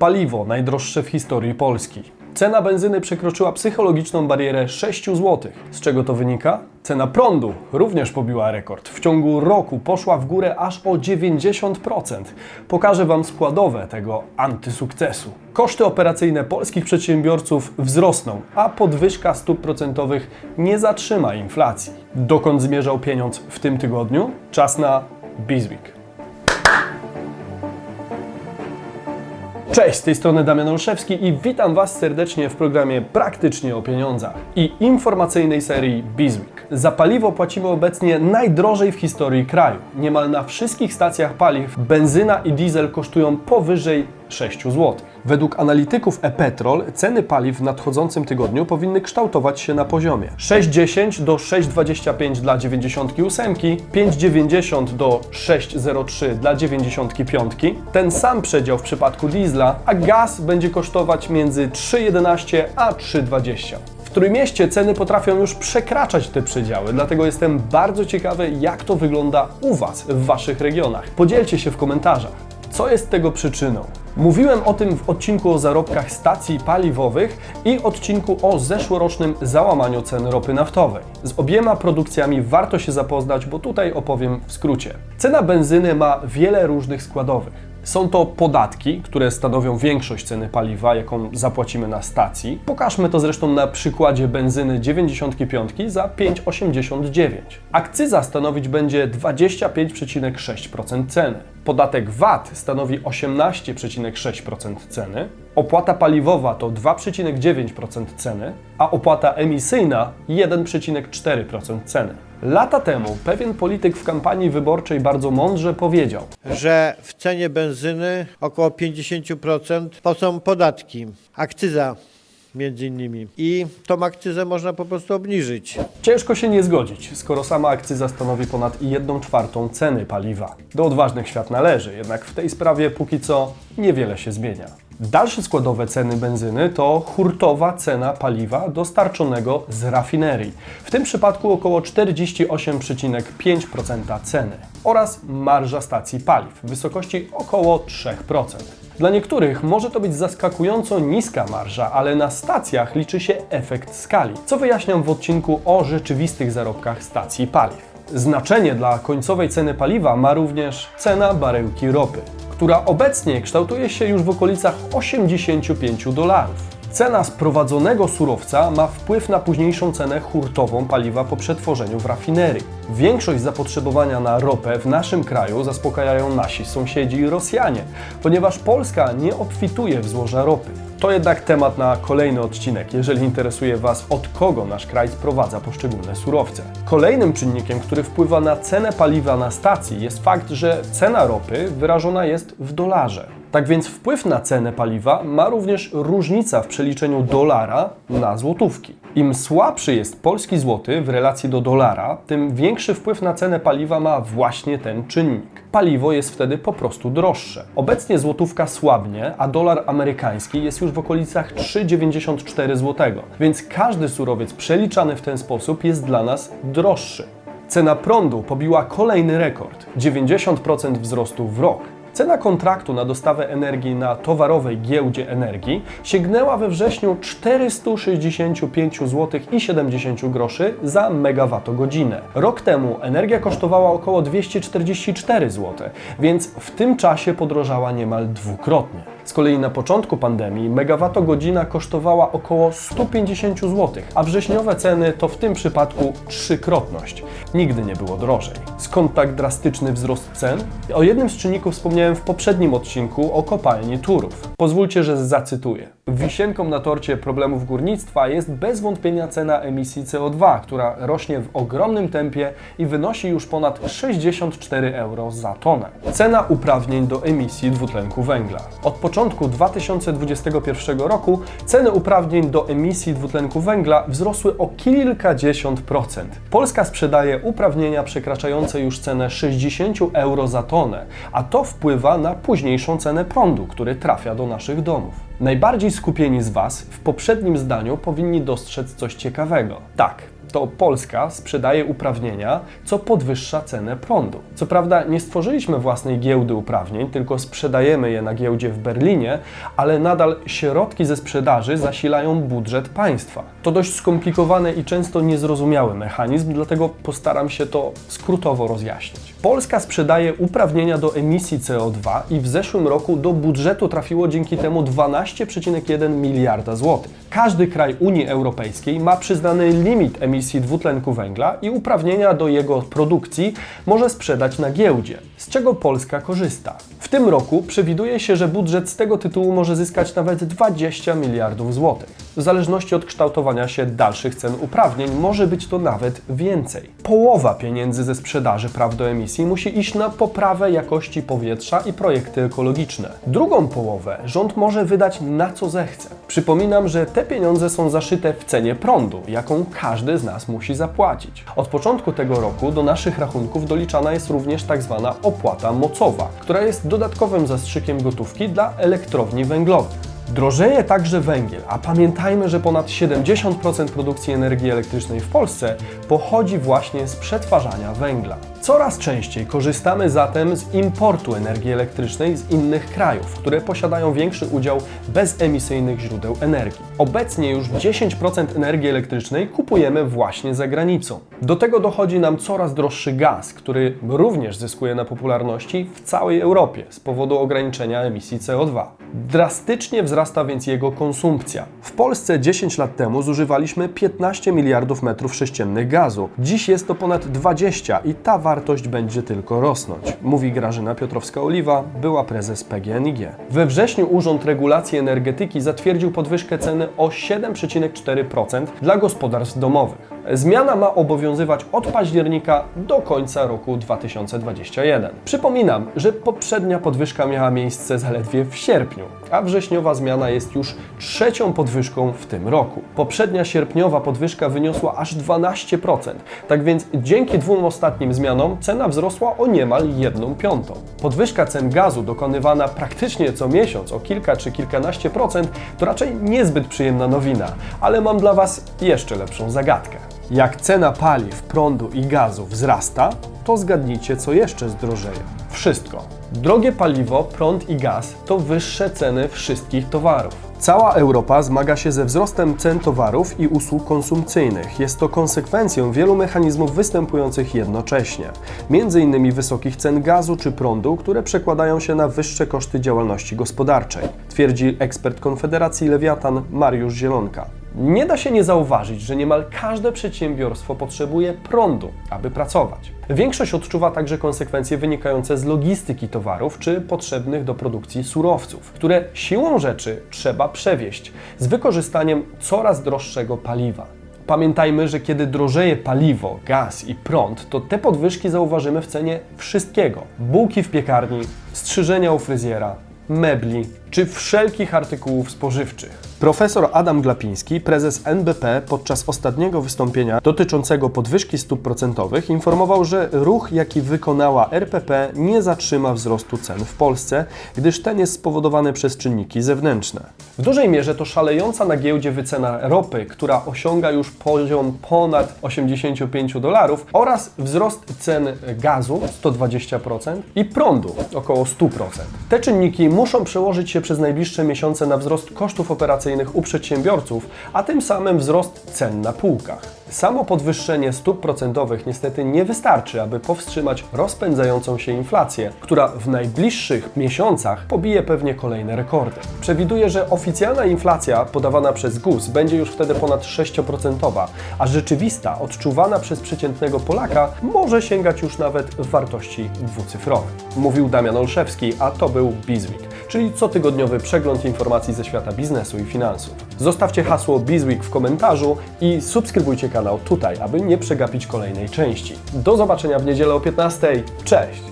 Paliwo najdroższe w historii Polski. Cena benzyny przekroczyła psychologiczną barierę 6 zł. Z czego to wynika? Cena prądu również pobiła rekord. W ciągu roku poszła w górę aż o 90%. Pokażę Wam składowe tego antysukcesu. Koszty operacyjne polskich przedsiębiorców wzrosną, a podwyżka stóp procentowych nie zatrzyma inflacji. Dokąd zmierzał pieniądz w tym tygodniu? Czas na Bizweek. Cześć, z tej strony Damian Olszewski i witam Was serdecznie w programie Praktycznie o Pieniądzach i informacyjnej serii Bizweek. Za paliwo płacimy obecnie najdrożej w historii kraju. Niemal na wszystkich stacjach paliw benzyna i diesel kosztują powyżej 6 zł. Według analityków e-Petrol ceny paliw w nadchodzącym tygodniu powinny kształtować się na poziomie 6,10 do 6,25 dla 98, 5,90 do 6,03 dla 95. Ten sam przedział w przypadku diesla, a gaz będzie kosztować między 3,11 a 3,20. W Trójmieście ceny potrafią już przekraczać te przedziały, dlatego jestem bardzo ciekawy, jak to wygląda u Was w Waszych regionach. Podzielcie się w komentarzach. Co jest tego przyczyną? Mówiłem o tym w odcinku o zarobkach stacji paliwowych i odcinku o zeszłorocznym załamaniu cen ropy naftowej. Z obiema produkcjami warto się zapoznać, bo tutaj opowiem w skrócie. Cena benzyny ma wiele różnych składowych. Są to podatki, które stanowią większość ceny paliwa, jaką zapłacimy na stacji. Pokażmy to zresztą na przykładzie benzyny 95 za 5,89. Akcyza stanowić będzie 25,6% ceny. Podatek VAT stanowi 18,6% ceny. Opłata paliwowa to 2,9% ceny, a opłata emisyjna 1,4% ceny. Lata temu pewien polityk w kampanii wyborczej bardzo mądrze powiedział: że w cenie benzyny około 50% to są podatki, akcyza między innymi. I tą akcyzę można po prostu obniżyć. Ciężko się nie zgodzić, skoro sama akcyza stanowi ponad 1 czwartą ceny paliwa. Do odważnych świat należy, jednak w tej sprawie póki co niewiele się zmienia. Dalsze składowe ceny benzyny to hurtowa cena paliwa dostarczonego z rafinerii, w tym przypadku około 48,5% ceny, oraz marża stacji paliw w wysokości około 3%. Dla niektórych może to być zaskakująco niska marża, ale na stacjach liczy się efekt skali, co wyjaśniam w odcinku o rzeczywistych zarobkach stacji paliw. Znaczenie dla końcowej ceny paliwa ma również cena baryłki ropy, która obecnie kształtuje się już w okolicach 85 dolarów. Cena sprowadzonego surowca ma wpływ na późniejszą cenę hurtową paliwa po przetworzeniu w rafinerii. Większość zapotrzebowania na ropę w naszym kraju zaspokajają nasi sąsiedzi i Rosjanie, ponieważ Polska nie obfituje w złoża ropy. To jednak temat na kolejny odcinek, jeżeli interesuje Was, od kogo nasz kraj sprowadza poszczególne surowce. Kolejnym czynnikiem, który wpływa na cenę paliwa na stacji, jest fakt, że cena ropy wyrażona jest w dolarze. Tak więc wpływ na cenę paliwa ma również różnica w przeliczeniu dolara na złotówki. Im słabszy jest polski złoty w relacji do dolara, tym większy wpływ na cenę paliwa ma właśnie ten czynnik. Paliwo jest wtedy po prostu droższe. Obecnie złotówka słabnie, a dolar amerykański jest już w okolicach 3,94 zł, więc każdy surowiec przeliczany w ten sposób jest dla nas droższy. Cena prądu pobiła kolejny rekord 90% wzrostu w rok. Cena kontraktu na dostawę energii na towarowej giełdzie energii sięgnęła we wrześniu 465 zł i 70 groszy za megawattogodzinę. Rok temu energia kosztowała około 244 zł, więc w tym czasie podrożała niemal dwukrotnie. Z kolei na początku pandemii megawattogodzina kosztowała około 150 zł, a wrześniowe ceny to w tym przypadku trzykrotność. Nigdy nie było drożej. Skąd tak drastyczny wzrost cen? O jednym z czynników wspomniałem w poprzednim odcinku o kopalni Turów. Pozwólcie, że zacytuję. Wisienką na torcie problemów górnictwa jest bez wątpienia cena emisji CO2, która rośnie w ogromnym tempie i wynosi już ponad 64 euro za tonę. Cena uprawnień do emisji dwutlenku węgla. Od początku 2021 roku ceny uprawnień do emisji dwutlenku węgla wzrosły o kilkadziesiąt procent. Polska sprzedaje uprawnienia przekraczające już cenę 60 euro za tonę, a to wpływa na późniejszą cenę prądu, który trafia do naszych domów. Najbardziej skupieni z Was w poprzednim zdaniu powinni dostrzec coś ciekawego. Tak, to Polska sprzedaje uprawnienia, co podwyższa cenę prądu. Co prawda nie stworzyliśmy własnej giełdy uprawnień, tylko sprzedajemy je na giełdzie w Berlinie, ale nadal środki ze sprzedaży zasilają budżet państwa. To dość skomplikowany i często niezrozumiały mechanizm, dlatego postaram się to skrótowo rozjaśnić. Polska sprzedaje uprawnienia do emisji CO2 i w zeszłym roku do budżetu trafiło dzięki temu 12,1 miliarda złotych. Każdy kraj Unii Europejskiej ma przyznany limit emisji dwutlenku węgla i uprawnienia do jego produkcji może sprzedać na giełdzie, z czego Polska korzysta. W tym roku przewiduje się, że budżet z tego tytułu może zyskać nawet 20 miliardów złotych. W zależności od kształtowania się dalszych cen uprawnień może być to nawet więcej. Połowa pieniędzy ze sprzedaży praw do emisji musi iść na poprawę jakości powietrza i projekty ekologiczne. Drugą połowę rząd może wydać na co zechce. Przypominam, że te pieniądze są zaszyte w cenie prądu, jaką każdy z nas musi zapłacić. Od początku tego roku do naszych rachunków doliczana jest również tak zwana opłata mocowa, która jest dodatkowym zastrzykiem gotówki dla elektrowni węglowych. Drożeje także węgiel, a pamiętajmy, że ponad 70% produkcji energii elektrycznej w Polsce pochodzi właśnie z przetwarzania węgla. Coraz częściej korzystamy zatem z importu energii elektrycznej z innych krajów, które posiadają większy udział bezemisyjnych źródeł energii. Obecnie już 10% energii elektrycznej kupujemy właśnie za granicą. Do tego dochodzi nam coraz droższy gaz, który również zyskuje na popularności w całej Europie z powodu ograniczenia emisji CO2. Drastycznie wzrasta więc jego konsumpcja. W Polsce 10 lat temu zużywaliśmy 15 miliardów metrów sześciennych gazu. Dziś jest to ponad 20 i ta wartość będzie tylko rosnąć, mówi Grażyna Piotrowska-Oliwa, była prezes PGNiG. We wrześniu Urząd Regulacji Energetyki zatwierdził podwyżkę ceny o 7,4% dla gospodarstw domowych. Zmiana ma obowiązywać od października do końca roku 2021. Przypominam, że poprzednia podwyżka miała miejsce zaledwie w sierpniu, a wrześniowa zmiana jest już trzecią podwyżką w tym roku. Poprzednia sierpniowa podwyżka wyniosła aż 12%, tak więc dzięki dwóm ostatnim zmianom cena wzrosła o niemal 1 piątą. Podwyżka cen gazu dokonywana praktycznie co miesiąc o kilka czy kilkanaście procent to raczej niezbyt przyjemna nowina, ale mam dla Was jeszcze lepszą zagadkę. Jak cena paliw, prądu i gazu wzrasta, to zgadnijcie, co jeszcze zdrożeje. Wszystko. Drogie paliwo, prąd i gaz to wyższe ceny wszystkich towarów. Cała Europa zmaga się ze wzrostem cen towarów i usług konsumpcyjnych. Jest to konsekwencją wielu mechanizmów występujących jednocześnie, innymi wysokich cen gazu czy prądu, które przekładają się na wyższe koszty działalności gospodarczej, twierdzi ekspert Konfederacji Lewiatan Mariusz Zielonka. Nie da się nie zauważyć, że niemal każde przedsiębiorstwo potrzebuje prądu, aby pracować. Większość odczuwa także konsekwencje wynikające z logistyki towarów czy potrzebnych do produkcji surowców, które siłą rzeczy trzeba przewieźć z wykorzystaniem coraz droższego paliwa. Pamiętajmy, że kiedy drożeje paliwo, gaz i prąd, to te podwyżki zauważymy w cenie wszystkiego. Bułki w piekarni, strzyżenia u fryzjera, mebli czy wszelkich artykułów spożywczych. Profesor Adam Glapiński, prezes NBP, podczas ostatniego wystąpienia dotyczącego podwyżki stóp procentowych informował, że ruch, jaki wykonała RPP, nie zatrzyma wzrostu cen w Polsce, gdyż ten jest spowodowany przez czynniki zewnętrzne. W dużej mierze to szalejąca na giełdzie wycena ropy, która osiąga już poziom ponad 85 dolarów oraz wzrost cen gazu 120% i prądu około 100%. Te czynniki muszą przełożyć się przez najbliższe miesiące na wzrost kosztów operacyjnych u przedsiębiorców, a tym samym wzrost cen na półkach. Samo podwyższenie stóp procentowych niestety nie wystarczy, aby powstrzymać rozpędzającą się inflację, która w najbliższych miesiącach pobije pewnie kolejne rekordy. Przewiduje, że oficjalna inflacja podawana przez GUS będzie już wtedy ponad 6%, a rzeczywista, odczuwana przez przeciętnego Polaka, może sięgać już nawet wartości dwucyfrowej. Mówił Damian Olszewski, a to był Bizweek, czyli cotygodniowy przegląd informacji ze świata biznesu i finansów. Zostawcie hasło Bizweek w komentarzu i subskrybujcie kanał tutaj, aby nie przegapić kolejnej części. Do zobaczenia w niedzielę o 15. Cześć!